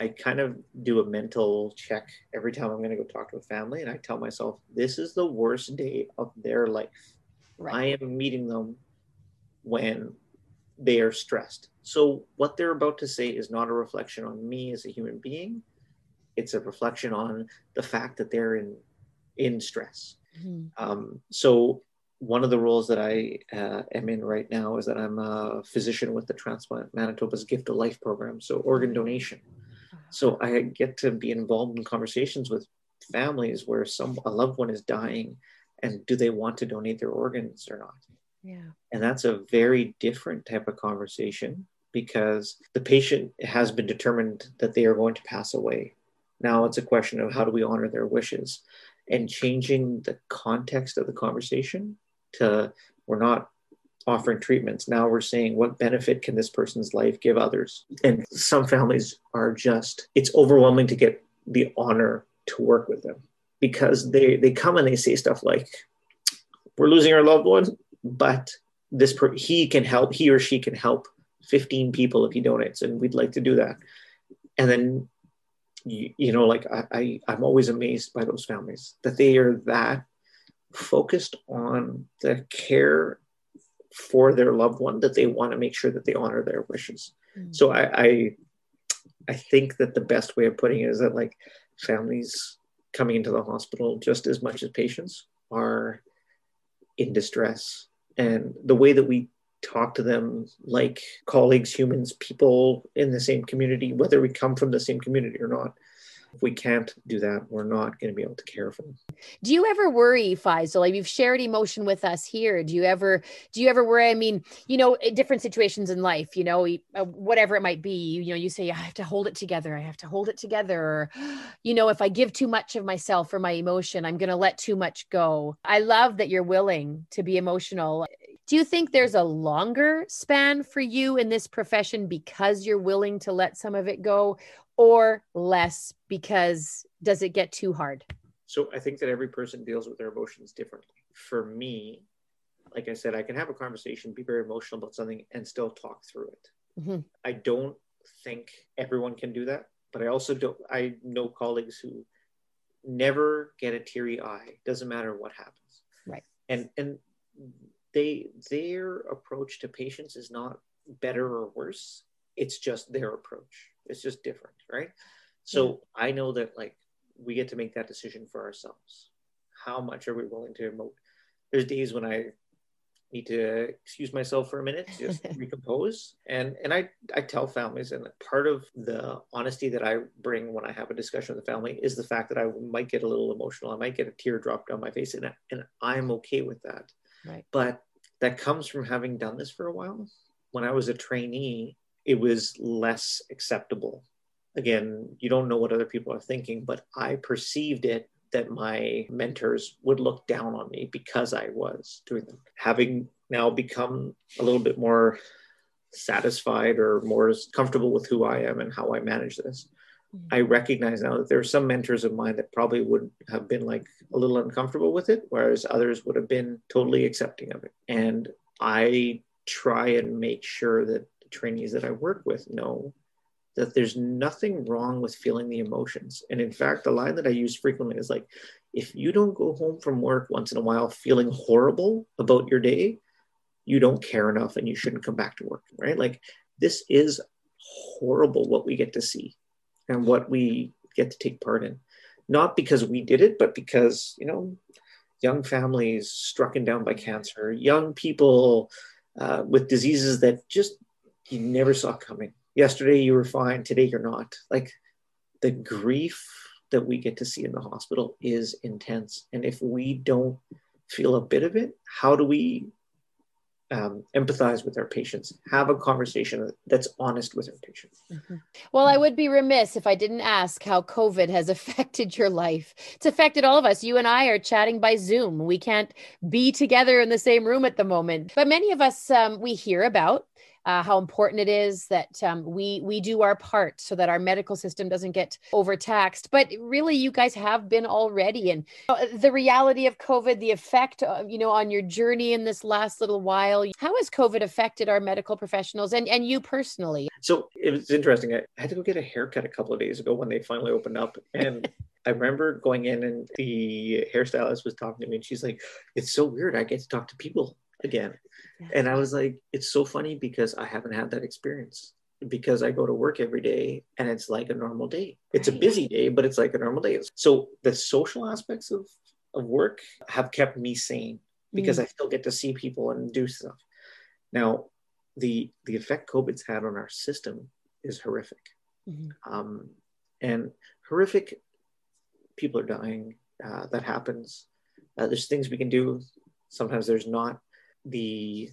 I kind of do a mental check every time I'm going to go talk to a family, and I tell myself, this is the worst day of their life. Right. I am meeting them when they are stressed. So what they're about to say is not a reflection on me as a human being. It's a reflection on the fact that they're in in stress. Mm-hmm. Um, so one of the roles that I uh, am in right now is that I'm a physician with the Transplant Manitoba's Gift of Life program, so organ donation. So I get to be involved in conversations with families where some a loved one is dying, and do they want to donate their organs or not?
Yeah,
and that's a very different type of conversation because the patient has been determined that they are going to pass away. Now it's a question of how do we honor their wishes and changing the context of the conversation to we're not offering treatments. Now we're saying what benefit can this person's life give others? And some families are just, it's overwhelming to get the honor to work with them because they, they come and they say stuff like, we're losing our loved one, but this per- he can help, he or she can help 15 people if he donates, and we'd like to do that. And then you, you know, like I, I, I'm always amazed by those families that they are that focused on the care for their loved one that they want to make sure that they honor their wishes. Mm-hmm. So I, I I think that the best way of putting it is that like families coming into the hospital just as much as patients are in distress. And the way that we talk to them like colleagues, humans, people in the same community, whether we come from the same community or not, if we can't do that, we're not going to be able to care for them.
Do you ever worry, Faisal? Like you've shared emotion with us here. Do you ever, do you ever worry? I mean, you know, different situations in life, you know, uh, whatever it might be, you know, you say, I have to hold it together. I have to hold it together. Or, (gasps) you know, if I give too much of myself or my emotion, I'm going to let too much go. I love that you're willing to be emotional. Do you think there's a longer span for you in this profession because you're willing to let some of it go? or less because does it get too hard?
So I think that every person deals with their emotions differently. For me, like I said, I can have a conversation, be very emotional about something, and still talk through it. Mm-hmm. I don't think everyone can do that, but I also don't. I know colleagues who never get a teary eye. Doesn't matter what happens.
Right.
And and they their approach to patients is not better or worse. It's just their approach. It's just different, right? So yeah. I know that like we get to make that decision for ourselves. How much are we willing to emote? There's days when I need to excuse myself for a minute, just (laughs) recompose. And and I I tell families, and part of the honesty that I bring when I have a discussion with the family is the fact that I might get a little emotional. I might get a tear drop down my face, and and I'm okay with that.
Right.
But that comes from having done this for a while. When I was a trainee, it was less acceptable. Again, you don't know what other people are thinking, but I perceived it that my mentors would look down on me because I was doing them. Having now become a little bit more satisfied or more comfortable with who I am and how I manage this. I recognize now that there are some mentors of mine that probably would have been like a little uncomfortable with it, whereas others would have been totally accepting of it. And I try and make sure that the trainees that I work with know that there's nothing wrong with feeling the emotions. And in fact, the line that I use frequently is like, if you don't go home from work once in a while feeling horrible about your day, you don't care enough and you shouldn't come back to work, right? Like, this is horrible what we get to see and what we get to take part in. Not because we did it, but because, you know, young families struck and down by cancer, young people uh, with diseases that just you never saw coming. Yesterday you were fine, today you're not. Like the grief that we get to see in the hospital is intense. And if we don't feel a bit of it, how do we um, empathize with our patients, have a conversation that's honest with our patients.
Mm-hmm. Well, I would be remiss if I didn't ask how COVID has (laughs) affected your life. It's affected all of us. You and I are chatting by Zoom. We can't be together in the same room at the moment, but many of us um, we hear about uh, how important it is that um, we we do our part so that our medical system doesn't get overtaxed. But really, you guys have been already, and uh, the reality of COVID, the effect, of, you know, on your journey in this last little while. How has COVID affected our medical professionals and and you personally?
So it was interesting. I had to go get a haircut a couple of days ago when they finally opened up, and. (laughs) I remember going in and the hairstylist was talking to me and she's like, It's so weird. I get to talk to people again. And I was like, it's so funny because I haven't had that experience because I go to work every day and it's like a normal day. It's right. a busy day, but it's like a normal day. So the social aspects of, of work have kept me sane because mm. I still get to see people and do stuff. Now, the the effect COVID's had on our system is horrific. Mm-hmm. Um, and horrific people are dying. Uh, that happens. Uh, there's things we can do. Sometimes there's not the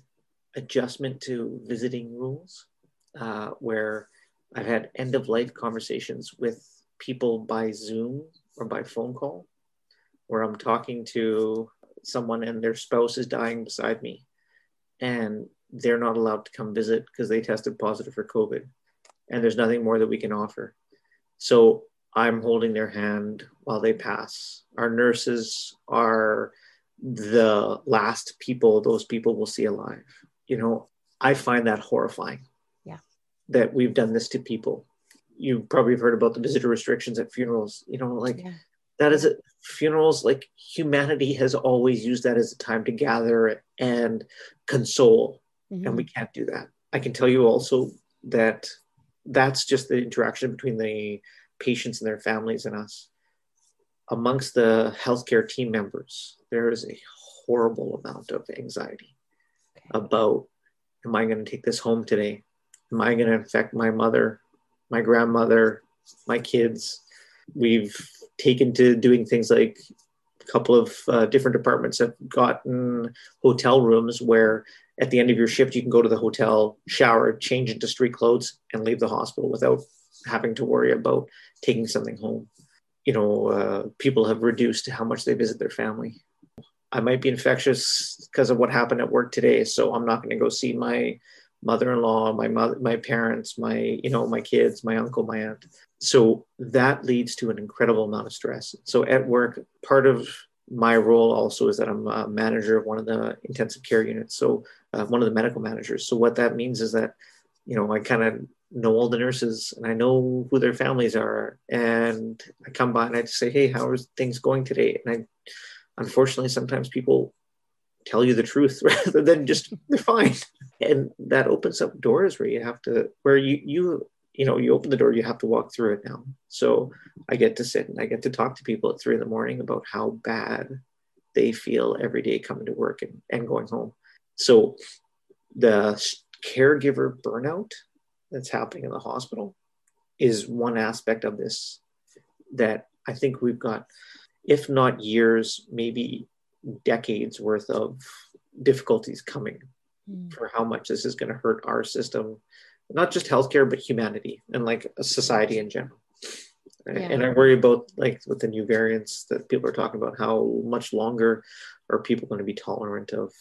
adjustment to visiting rules, uh, where I've had end of life conversations with people by Zoom or by phone call, where I'm talking to someone and their spouse is dying beside me, and they're not allowed to come visit because they tested positive for COVID, and there's nothing more that we can offer. So I'm holding their hand while they pass. Our nurses are the last people those people will see alive. You know, I find that horrifying.
Yeah.
That we've done this to people. You probably have heard about the visitor restrictions at funerals. You know, like yeah. that is a, funerals, like humanity has always used that as a time to gather and console. Mm-hmm. And we can't do that. I can tell you also that that's just the interaction between the patients and their families and us amongst the healthcare team members, there is a horrible amount of anxiety okay. about am I going to take this home today? Am I going to infect my mother, my grandmother, my kids? We've taken to doing things like a couple of uh, different departments have gotten hotel rooms where at the end of your shift you can go to the hotel, shower, change into street clothes, and leave the hospital without having to worry about taking something home you know, uh, people have reduced how much they visit their family. I might be infectious because of what happened at work today, so I'm not going to go see my mother-in-law, my mother, my parents, my you know, my kids, my uncle, my aunt. So that leads to an incredible amount of stress. So at work, part of my role also is that I'm a manager of one of the intensive care units. So uh, one of the medical managers. So what that means is that, you know, I kind of know all the nurses and I know who their families are. And I come by and I just say, Hey, how are things going today? And I, unfortunately, sometimes people tell you the truth (laughs) rather than just they're fine. And that opens up doors where you have to, where you, you, you know, you open the door, you have to walk through it now. So I get to sit and I get to talk to people at three in the morning about how bad they feel every day coming to work and, and going home. So the caregiver burnout that's happening in the hospital is one aspect of this that I think we've got, if not years, maybe decades worth of difficulties coming mm. for how much this is going to hurt our system, not just healthcare, but humanity and like a society in general. Yeah. And I worry about like with the new variants that people are talking about, how much longer are people going to be tolerant of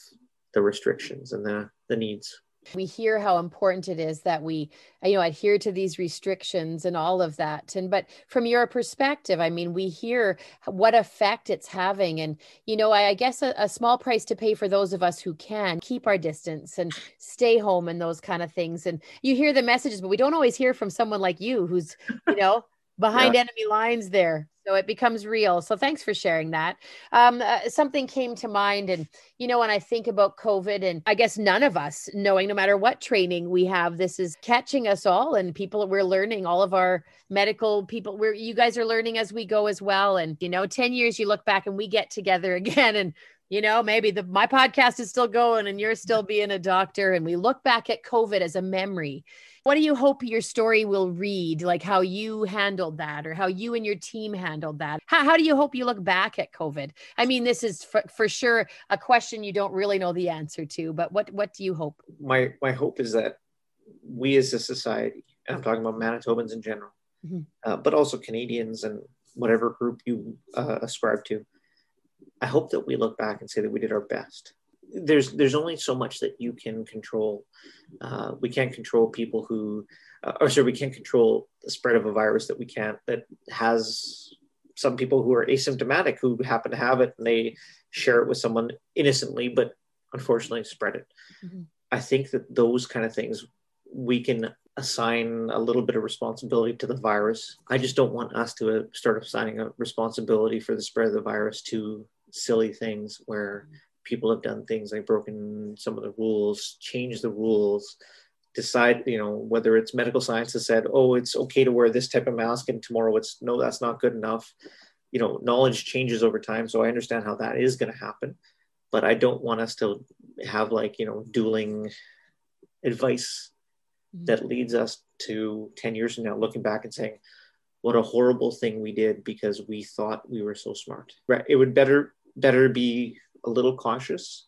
the restrictions and the, the needs?
We hear how important it is that we you know adhere to these restrictions and all of that. And but from your perspective i mean we hear what effect it's having. And you know i, I guess a, a, small price to pay for those of us who can keep our distance and stay home and those kind of things. And you hear the messages but we don't always hear from someone like you who's you know (laughs) behind yeah. enemy lines there so it becomes real. So thanks for sharing that. Um, uh, something came to mind and you know when i think about covid and i guess none of us knowing no matter what training we have this is catching us all and people we're learning all of our medical people we're you guys are learning as we go as well. And you know 10 years you look back and we get together (laughs) again and you know maybe the my podcast is still going and you're still being a doctor and we look back at covid as a memory what do you hope your story will read? Like how you handled that or how you and your team handled that. How, how do you hope you look back at covid? I mean this is for, for sure a question you don't really know the answer to but what what do you hope?
My my hope is that we as a society and i'm talking about manitobans in general mm-hmm. uh, but also canadians and whatever group you uh, ascribe to i hope that we look back and say that we did our best there's there's only so much that you can control. Uh, we can't control people who, uh, or sorry, we can't control the spread of a virus that we can't that has some people who are asymptomatic who happen to have it and they share it with someone innocently, but unfortunately spread it. Mm-hmm. I think that those kind of things we can assign a little bit of responsibility to the virus. I just don't want us to start assigning a responsibility for the spread of the virus to silly things where people have done things like broken some of the rules, changed the rules, decide, you know, whether it's medical science has said, oh, it's okay to wear this type of mask, and tomorrow it's no, that's not good enough. You know, knowledge changes over time. So I understand how that is going to happen. But I don't want us to have like, you know, dueling advice mm-hmm. that leads us to 10 years from now looking back and saying, what a horrible thing we did because we thought we were so smart. Right. It would better better be a little cautious.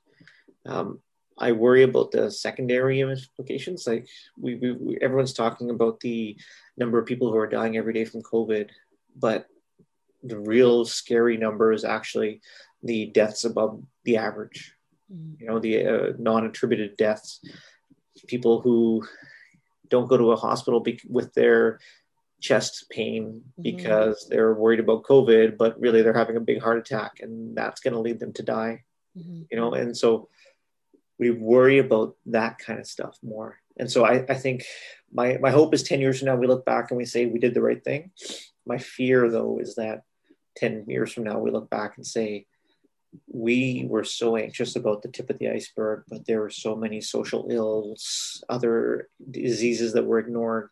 Um, I worry about the secondary implications. Like we, we, we, everyone's talking about the number of people who are dying every day from COVID, but the real scary number is actually the deaths above the average. Mm. You know, the uh, non-attributed deaths, people who don't go to a hospital be- with their chest pain mm-hmm. because mm-hmm. they're worried about COVID, but really they're having a big heart attack and that's going to lead them to die. Mm-hmm. You know, and so we worry about that kind of stuff more. And so I, I think my, my hope is 10 years from now, we look back and we say we did the right thing. My fear, though, is that 10 years from now, we look back and say, we were so anxious about the tip of the iceberg, but there were so many social ills, other diseases that were ignored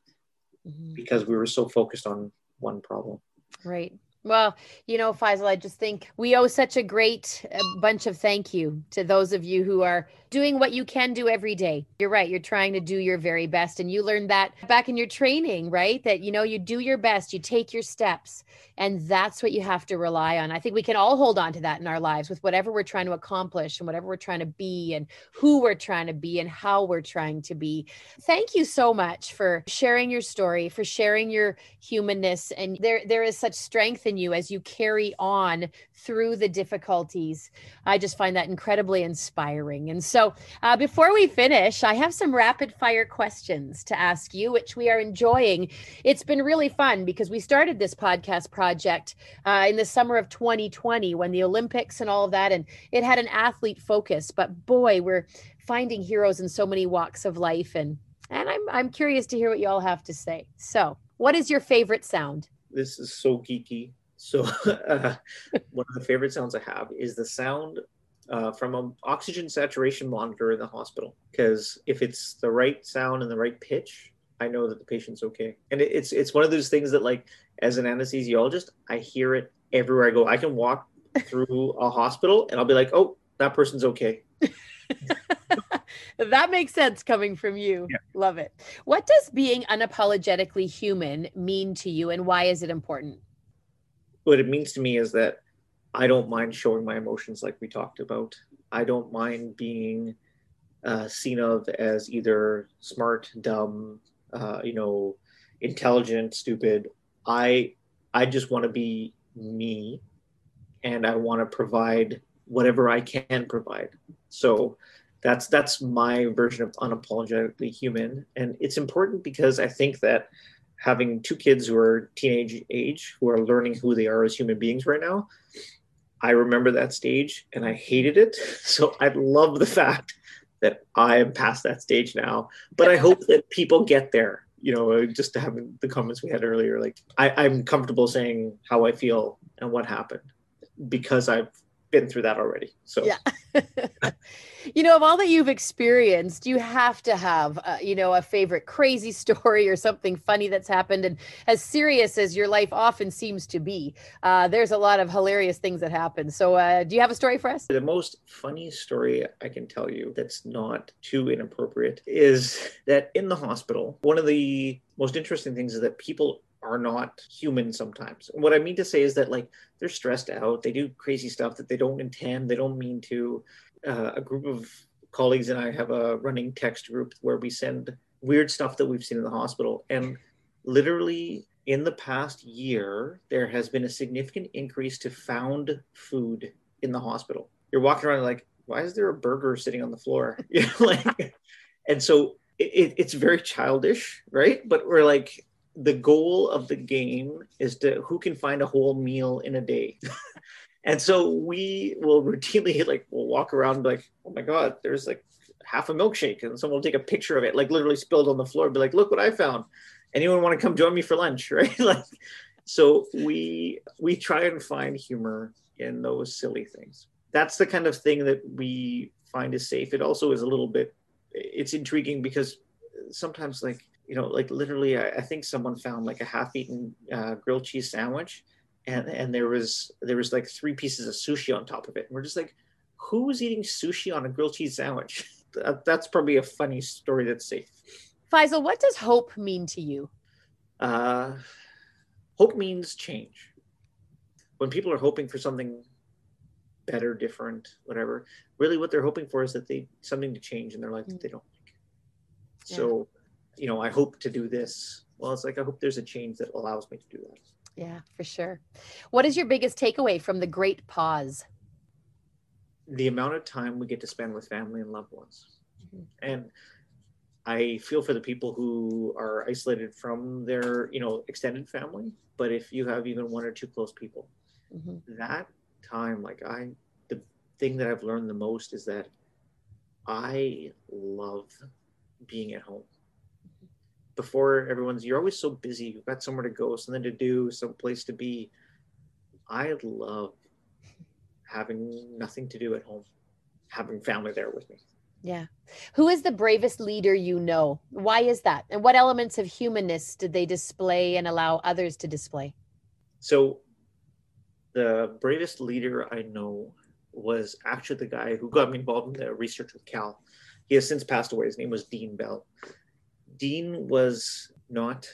mm-hmm. because we were so focused on one problem.
Right. Well, you know, Faisal, I just think we owe such a great a bunch of thank you to those of you who are doing what you can do every day. You're right. You're trying to do your very best. And you learned that back in your training, right? That, you know, you do your best, you take your steps, and that's what you have to rely on. I think we can all hold on to that in our lives with whatever we're trying to accomplish and whatever we're trying to be and who we're trying to be and how we're trying to be. Thank you so much for sharing your story, for sharing your humanness. And there, there is such strength in you as you carry on through the difficulties. I just find that incredibly inspiring. And so, uh, before we finish, I have some rapid fire questions to ask you, which we are enjoying. It's been really fun because we started this podcast project uh, in the summer of 2020 when the Olympics and all of that, and it had an athlete focus. But boy, we're finding heroes in so many walks of life, and and I'm I'm curious to hear what you all have to say. So, what is your favorite sound?
This is so geeky. So, uh, (laughs) one of the favorite sounds I have is the sound uh, from an oxygen saturation monitor in the hospital. Because if it's the right sound and the right pitch, I know that the patient's okay. And it, it's it's one of those things that, like, as an anesthesiologist, I hear it everywhere I go. I can walk through a hospital and I'll be like, "Oh, that person's okay." (laughs)
that makes sense coming from you. Yeah. Love it. What does being unapologetically human mean to you, and why is it important?
What it means to me is that I don't mind showing my emotions like we talked about. I don't mind being uh, seen of as either smart, dumb, uh, you know, intelligent, stupid. I I just want to be me, and I want to provide whatever I can provide. So that's that's my version of unapologetically human and it's important because i think that having two kids who are teenage age who are learning who they are as human beings right now i remember that stage and i hated it. (laughs) So i love the fact that i am past that stage now. But i hope that people get there you know just to have the comments we had earlier like I, i'm comfortable saying how i feel and what happened because i've been through that already. So
yeah. (laughs) you know, of all that you've experienced, you have to have, uh, you know, a favorite crazy (laughs) story or something funny that's happened. And as serious as your life often seems to be, uh, there's a lot of hilarious things that happen. So, uh, do you have a story for us?
The most funny story I can tell you that's not too inappropriate is that in the hospital, one of the most interesting things is that people are not human sometimes. And what I mean to say is that like they're stressed out, they do crazy stuff that they don't intend, they don't mean to. Uh, a group of colleagues and I have a running text group where we send weird stuff that we've seen in the hospital. And literally in the past year, there has been a significant increase to found food in the hospital. You're walking around like, why is there a burger sitting on the floor? (laughs) Like, and so it, it's very childish, right? But we're like, the goal of the game is to who can find a whole meal in a day. (laughs) and so we will routinely (laughs) like we'll walk around and be like, oh my god, there's like half a milkshake, and someone will take a picture of it, like literally spilled on the floor, be like, look what I found. Anyone want to come join me for lunch, (laughs) right? like, so we we try and find humor in those silly things. That's the kind of thing that we find is safe. It also is a little bit it's intriguing because sometimes like you know, like literally, I, I think someone found like a half-eaten uh, grilled cheese sandwich, and and there was there was like three pieces of sushi on top of it. And we're just like, who's eating sushi on a grilled cheese sandwich? (laughs) that, that's probably a funny story that's safe.
Faisal, what does hope mean to you?
Uh, hope means change. When people are hoping for something better, different, whatever, really what they're hoping for is that they something to change in their life mm. that they don't like. Yeah. So you know, I hope to do this. Well, it's like I hope there's a change that allows me to do that.
Yeah, for sure. What is your biggest takeaway from the great pause?
The amount of time we get to spend with family and loved ones. Mm-hmm. And I feel for the people who are isolated from their, you know, extended family. But if you have even one or two close people, mm-hmm. that time, like I, the thing that I've learned the most is that I love being at home before everyone's you're always so busy you've got somewhere to go something to do some place to be. I love having nothing to do at home having family there with me.
Yeah. Who is the bravest leader you know? Why is that? And what elements of humanness did they display and allow others to display?
So the bravest leader i know was actually the guy who got me involved in the research with cal. He has since passed away. His name was dean bell Dean was not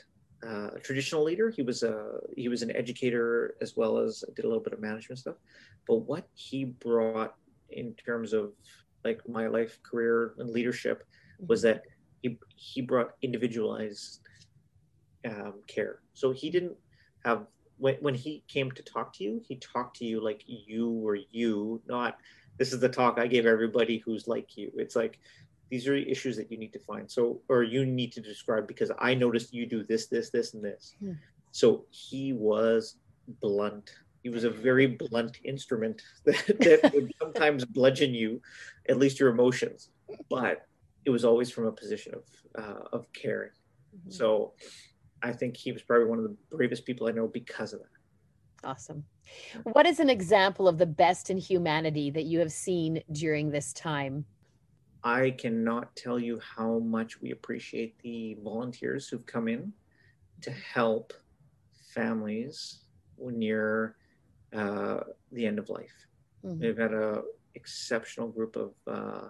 uh, a traditional leader. He was a he was an educator as well as did a little bit of management stuff. But what he brought in terms of like my life, career, and leadership was mm-hmm. that he he brought individualized um, care. So he didn't have when when he came to talk to you, he talked to you like you were you, not this is the talk I gave everybody who's like you. It's like these are issues that you need to find so or you need to describe because i noticed you do this this this and this hmm. so he was blunt he was a very blunt instrument (laughs) that, that (laughs) would sometimes bludgeon you at least your emotions but it was always from a position of uh, of caring mm-hmm. so i think he was probably one of the bravest people i know because of that
Awesome. What is an example of the best in humanity that you have seen during this time?
I cannot tell you how much we appreciate the volunteers who've come in to help families when near uh, the end of life. Mm-hmm. We've had a exceptional group of uh,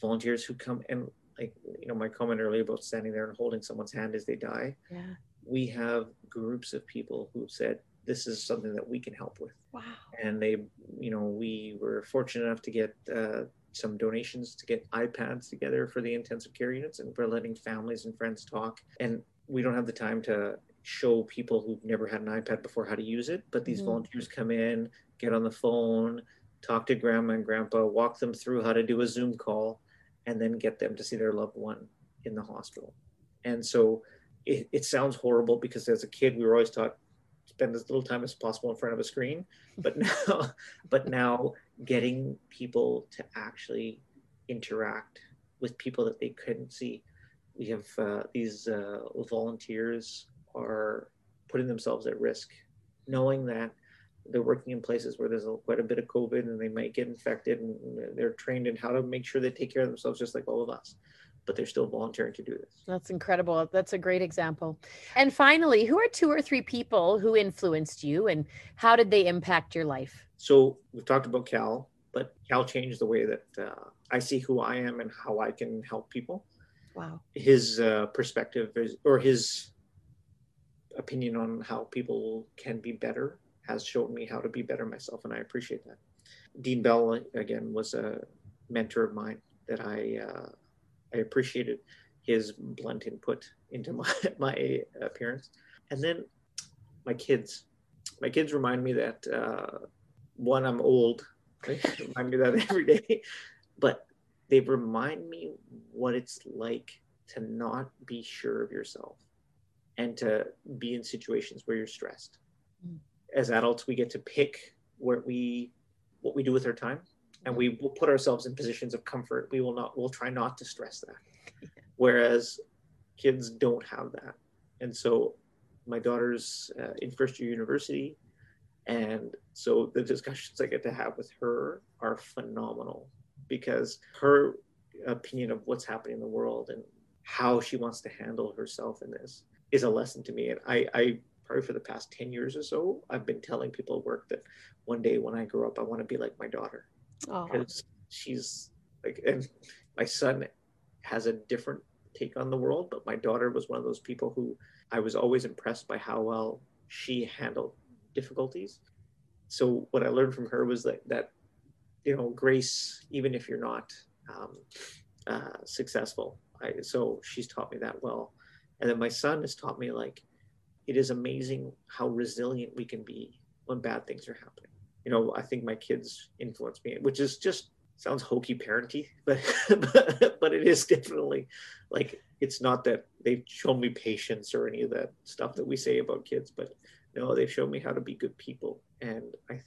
volunteers who come and like you know my comment earlier about standing there and holding someone's hand as they die.
Yeah.
We have groups of people who said this is something that we can help with.
Wow.
And they, you know, we were fortunate enough to get uh, some donations to get iPads together for the intensive care units and for letting families and friends talk. And we don't have the time to show people who've never had an iPad before how to use it, but these mm-hmm. volunteers come in, get on the phone, talk to grandma and grandpa, walk them through how to do a Zoom call. and then get them to see their loved one in the hospital. And so it, it sounds horrible because as a kid we were always taught spend as little time as possible in front of a screen but (laughs) now but now getting people to actually interact with people that they couldn't see. We have uh, these uh, volunteers are putting themselves at risk knowing that they're working in places where there's a, quite a bit of covid and they might get infected and they're trained in how to make sure they take care of themselves just like all of us but they're still volunteering to do this.
That's incredible. That's a great example. And finally, who are two or three people who influenced you and how did they impact your life?
So we've talked about Cal, but Cal changed the way that uh, I see who I am and how I can help people.
Wow.
His uh, perspective is, or his opinion on how people can be better has shown me how to be better myself, and I appreciate that. Dean Bell, again, was a mentor of mine that I uh, I appreciated his blunt input into (laughs) my my appearance. And then my kids, my kids remind me that uh, one, I'm old. (laughs) They remind me that every day, but they remind me what it's like to not be sure of yourself and to be in situations where you're stressed. Mm. As adults, we get to pick where we what we do with our time and we will put ourselves in positions of comfort. We will not, we'll try not to stress that. (laughs) Whereas kids don't have that. And so my daughter's uh, in first year university. And so the discussions I get to have with her are phenomenal because her opinion of what's happening in the world and how she wants to handle herself in this is a lesson to me. And I, I probably for the past 10 years or so, I've been telling people at work that one day when I grow up, I want to be like my daughter because she's like, and my son has a different take on the world, but my daughter was one of those people who I was always impressed by how well she handled difficulties. So what I learned from her was that that you know grace, even if you're not um, uh, successful. I, so she's taught me that well, and then my son has taught me like it is amazing how resilient we can be when bad things are happening you know, I think my kids influence me, which is just sounds hokey parenty, (laughs) but, but but it is definitely like it's not that they've shown me patience or any of that stuff that we say about kids, but no, they've shown me how to be good people, and I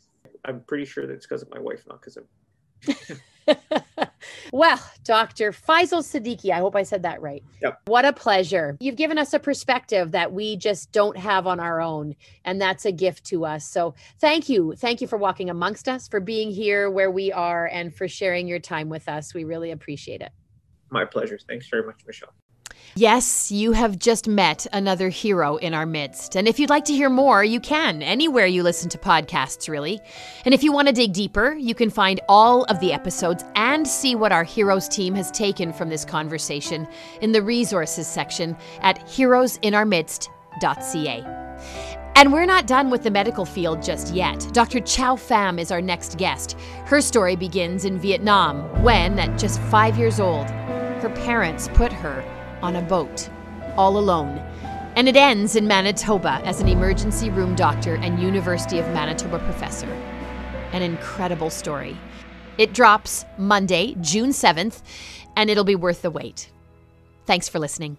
I'm pretty sure that it's because of my wife, not because of. (laughs)
well, Dr. Faisal Siddiqui, I hope I said that right.
Yep.
What a pleasure. You've given us a perspective that we just don't have on our own, and that's a gift to us. So thank you. Thank you for walking amongst us, for being here where we are, and for sharing your time with us. We really appreciate it.
My pleasure. Thanks very much, Michelle.
Yes, you have just met another hero in our midst. And if you'd like to hear more, you can, anywhere you listen to podcasts, really. And if you want to dig deeper, you can find all of the episodes and see what our heroes team has taken from this conversation in the resources section at heroesinourmidst.ca. And we're not done with the medical field just yet. Dr. Chow Pham is our next guest. Her story begins in Vietnam when, at just five years old, her parents put her on a boat, all alone. And it ends in Manitoba as an emergency room doctor and University of Manitoba professor. An incredible story. It drops Monday, June 7th, and it'll be worth the wait. Thanks for listening.